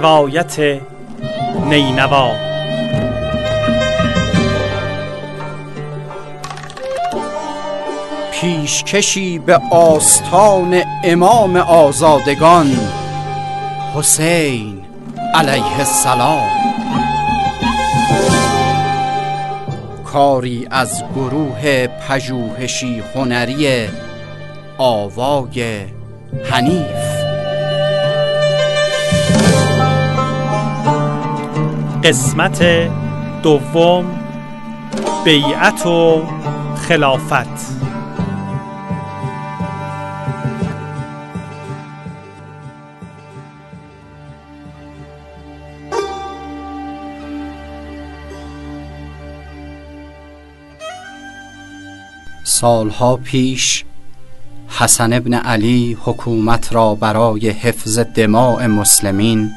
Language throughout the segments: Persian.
روایت نینوا. پیشکشی به آستان امام آزادگان. حسین علیه السلام. کاری از گروه پژوهشی هنری آوای حنیف. قسمت دوم بیعت و خلافت. سالها پیش حسن ابن علی حکومت را برای حفظ دماع مسلمین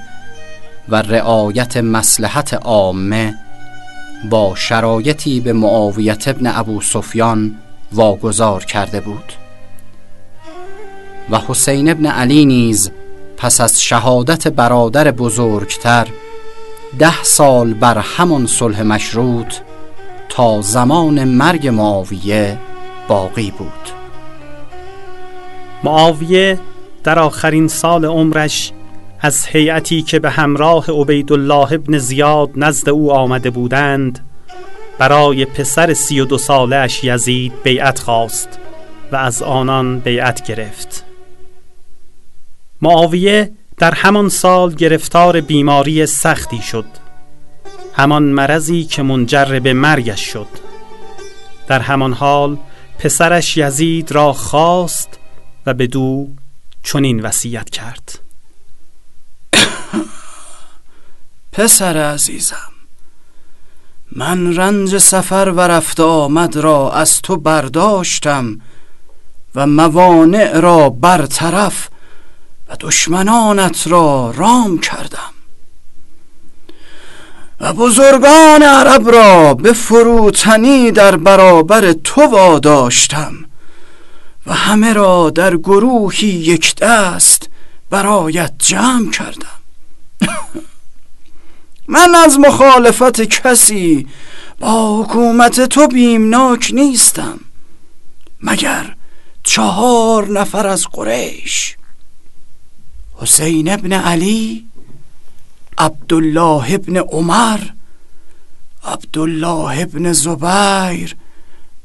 و رعایت مسلحت عامه با شرایطی به معاویت ابن ابو سفیان واگذار کرده بود. و حسین ابن علی نیز پس از شهادت برادر بزرگتر ده سال بر همان صلح مشروط تا زمان مرگ معاویه باقی بود. معاویه در آخرین سال عمرش از هیئتی که به همراه عبیدالله ابن زیاد نزد او آمده بودند برای پسر سی و دو ساله اش یزید بیعت خواست و از آنان بیعت گرفت. معاویه در همان سال گرفتار بیماری سختی شد. همان مرضی که منجر به مرگش شد. در همان حال پسرش یزید را خواست و به دو چنین وصیت کرد. پسر عزیزم من رنج سفر و رفت آمد را از تو برداشتم و موانع را برطرف و دشمنانت را رام کردم. و بزرگان عرب را به فروتنی در برابر تو واداشتم و همه را در گروهی یک دست برایت جمع کردم. من از مخالفت کسی با حکومت تو بیمناک نیستم مگر چهار نفر از قریش. حسین ابن علی عبدالله ابن عمر عبدالله ابن زبیر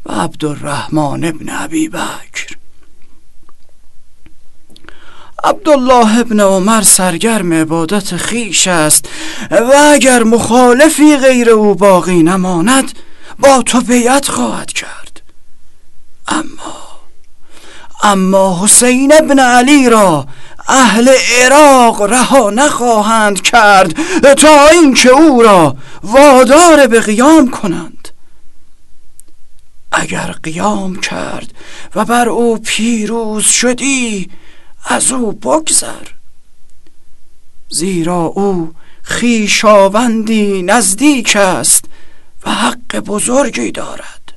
و عبدالرحمن ابن عبی بکر. عبدالله ابن عمر سرگرم عبادت خیش است و اگر مخالفی غیر او باقی نماند با تو بیعت خواهد کرد. اما اما حسین ابن علی را اهل عراق رها نخواهند کرد تا اینکه او را وادار به قیام کنند. اگر قیام کرد و بر او پیروز شدی از او بگذر. زیرا او خیشاوندی نزدیک است و حق بزرگی دارد.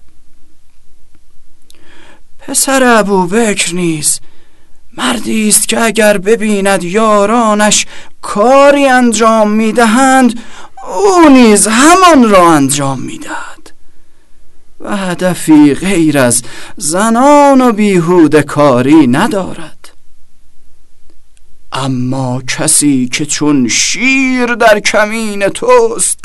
پسر ابو بکر نیز مردی است که اگر ببیند یارانش کاری انجام می‌دهند او نیز همان را انجام می‌دهد. و هدفی غیر از زنان و بیهوده کاری ندارد. اما کسی که چون شیر در کمین توست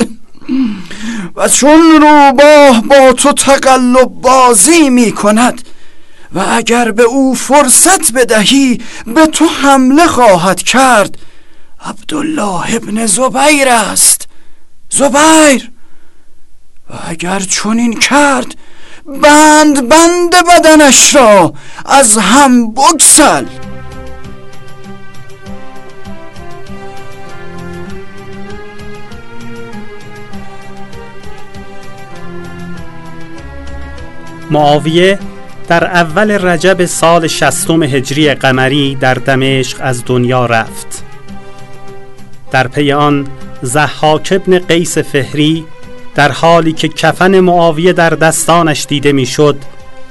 و چون روباه با تو تقلب بازی می کند و اگر به او فرصت بدهی به تو حمله خواهد کرد. عبدالله ابن زبیر است. زبیر! و اگر چنین کرد بند بند بدنش را از هم بگسل. معاویه در اول رجب سال شستم هجری قمری در دمشق از دنیا رفت. در پی آن زحاک ابن قیس فهری در حالی که کفن معاویه در دستانش دیده می‌شد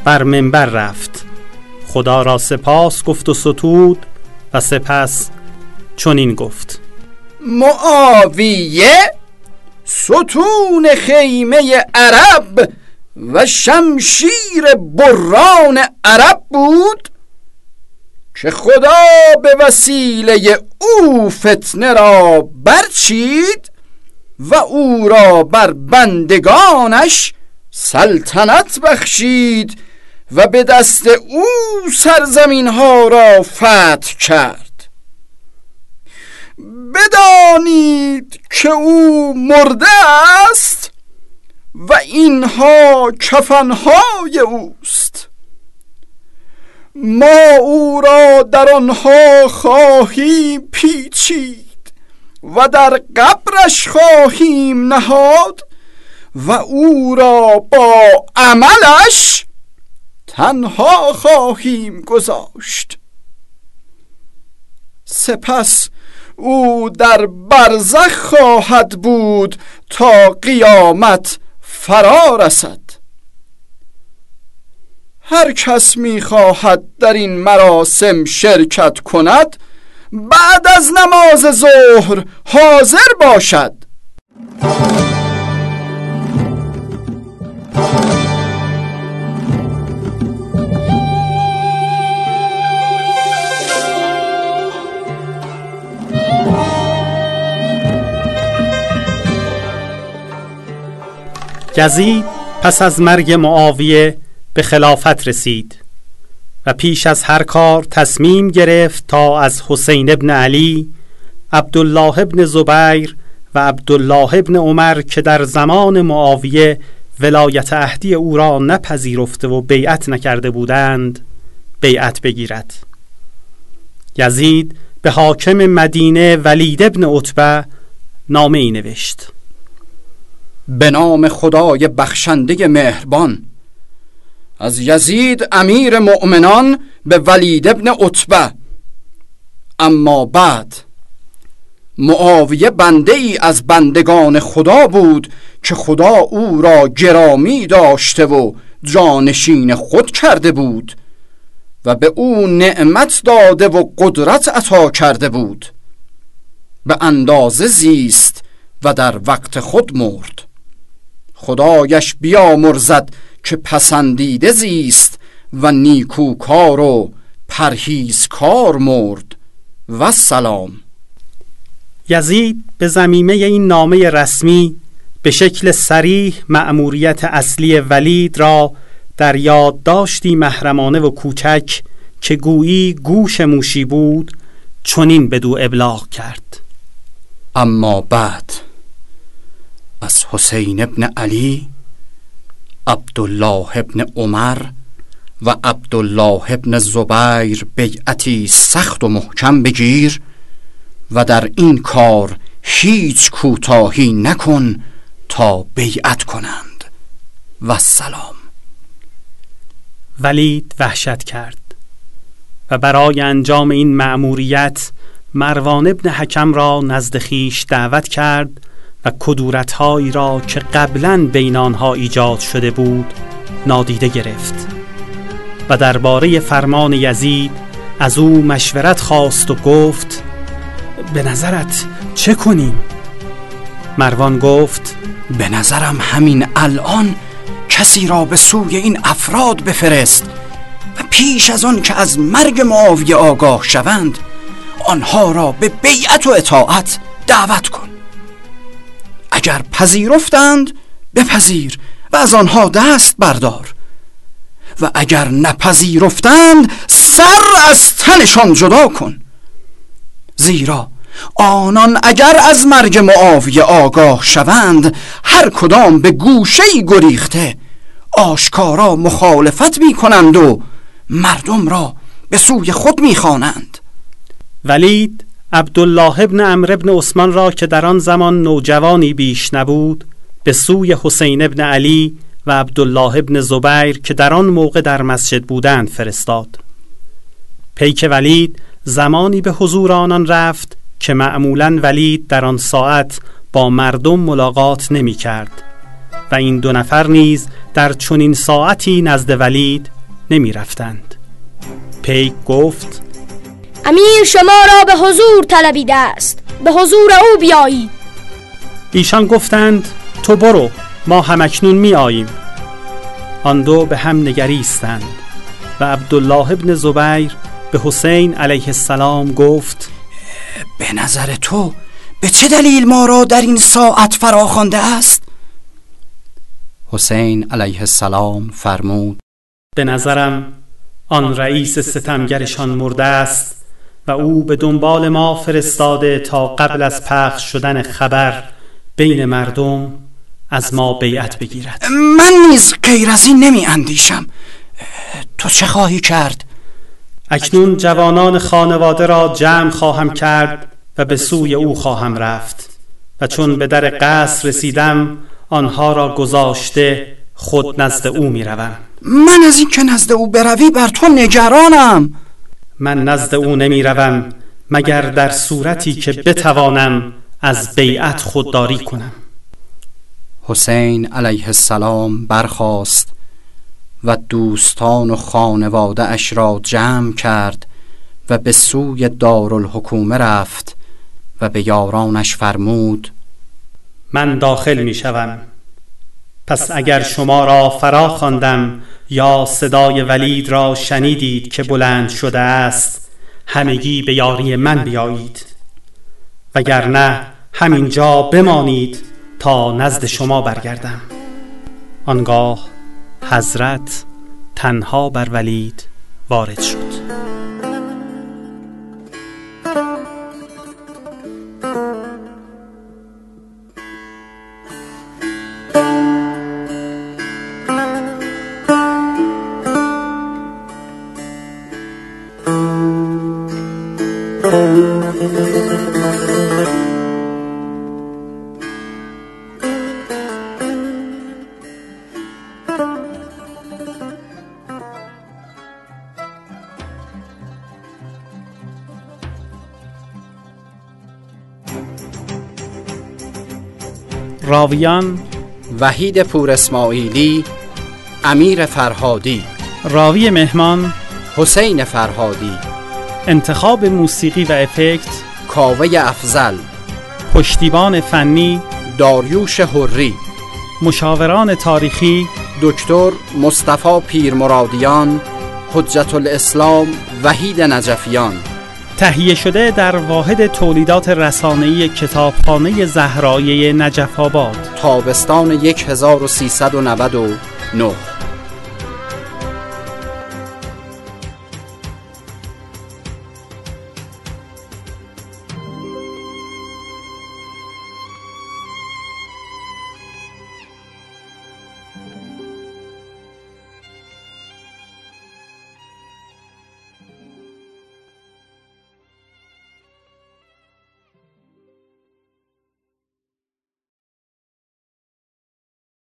بر منبر رفت. خدا را سپاس گفت و ستود و سپس چنین گفت. معاویه ستون خیمه عرب! و شمشیر بران عرب بود که خدا به وسیله او فتنه را برچید و او را بر بندگانش سلطنت بخشید و به دست او سرزمین ها را فتح کرد. بدانید که او مرده است و اینها کفنهای اوست. ما او را در آنها خواهیم پیچید و در قبرش خواهیم نهاد و او را با عملش تنها خواهیم گذاشت. سپس او در برزخ خواهد بود تا قیامت فرا رسد هر کس می خواهد در این مراسم شرکت کند بعد از نماز ظهر حاضر باشد. یزید پس از مرگ معاویه به خلافت رسید و پیش از هر کار تصمیم گرفت تا از حسین ابن علی عبدالله ابن زبیر و عبدالله ابن عمر که در زمان معاویه ولایت اهدی او را نپذیرفته و بیعت نکرده بودند بیعت بگیرد. یزید به حاکم مدینه ولید ابن عتبه نامه ای نوشت. به نام خدای بخشنده مهربان. از یزید امیر مؤمنان به ولید ابن عتبه. اما بعد معاویه بنده ای از بندگان خدا بود که خدا او را گرامی داشته و جانشین خود کرده بود و به او نعمت داده و قدرت عطا کرده بود. به اندازه زیست و در وقت خود مرد. خدایش بیامرزد که پسندیده زیست و نیکوکار و پرهیزکار مرد و سلام. یزید به زمیمه این نامه رسمی به شکل سریح مأموریت اصلی ولید را در یادداشتی محرمانه و کوچک که گویی گوش موشی بود چنین بدو ابلاغ کرد. اما بعد از حسین ابن علی عبدالله ابن عمر و عبدالله ابن زبیر بیعتی سخت و محکم بگیر و در این کار هیچ کوتاهی نکن تا بیعت کنند. و سلام. ولید وحشت کرد و برای انجام این مأموریت مروان ابن حکم را نزد خیش دعوت کرد و کدورتهایی را که قبلا بین آنها ایجاد شده بود نادیده گرفت و درباره فرمان یزید از او مشورت خواست و گفت به نظرت چه کنیم؟ مروان گفت به نظرم همین الان کسی را به سوی این افراد بفرست و پیش از آن که از مرگ معاویه آگاه شوند آنها را به بیعت و اطاعت دعوت کن اگر پذیرفتند بپذیر و از آنها دست بردار. و اگر نپذیرفتند سر از تنشان جدا کن. زیرا آنان اگر از مرگ معاویه آگاه شوند هر کدام به گوشه گریخته آشکارا مخالفت می کنند و مردم را به سوی خود می خوانند ولید عبدالله ابن امر ابن عثمان را که در آن زمان نوجوانی بیش نبود به سوی حسین ابن علی و عبدالله ابن زبیر که در آن موقع در مسجد بودند فرستاد. پیک ولید زمانی به حضور آنان رفت که معمولا ولید در آن ساعت با مردم ملاقات نمی کرد و این دو نفر نیز در چنین ساعتی نزد ولید نمی رفتند پیک گفت امیر شما را به حضور طلبیده است. به حضور او بیایید. ایشان گفتند تو برو ما همکنون می آییم آن دو به هم نگریستند و عبدالله ابن زبیر به حسین علیه السلام گفت به نظر تو به چه دلیل ما را در این ساعت فراخوانده است؟ حسین علیه السلام فرمود به نظرم آن رئیس ستمگرشان مرده است. و او به دنبال ما فرستاده تا قبل از پخش شدن خبر بین مردم از ما بیعت بگیرد من نیز غیر از این نمی اندیشم تو چه خواهی کرد؟ اکنون جوانان خانواده را جمع خواهم کرد و به سوی او خواهم رفت و چون به در قصر رسیدم آنها را گذاشته خود نزد او می روم. من از این که نزد او بروی بر تو نگرانم من نزد او نمی روم مگر در صورتی که بتوانم از بیعت خودداری کنم. حسین علیه السلام برخاست و دوستان و خانواده اش را جمع کرد و به سوی دارالحکومه رفت و به یارانش فرمود من داخل می شوم پس اگر شما را فرا خواندم یا صدای ولید را شنیدید که بلند شده است همگی به یاری من بیایید. وگرنه همینجا بمانید تا نزد شما برگردم. آنگاه حضرت تنها بر ولید وارد شد. راویان وحید پور اسماعیلی امیر فرهادی. راوی مهمان حسین فرهادی. انتخاب موسیقی و افکت کاوه افزل پشتیبان فنی داریوش حری. مشاوران تاریخی دکتر مصطفی پیرمرادیان حجت الاسلام وحید نجفیان. تهیه شده در واحد تولیدات رسانه‌ای کتابخانه زهرایه نجف آباد تابستان 1399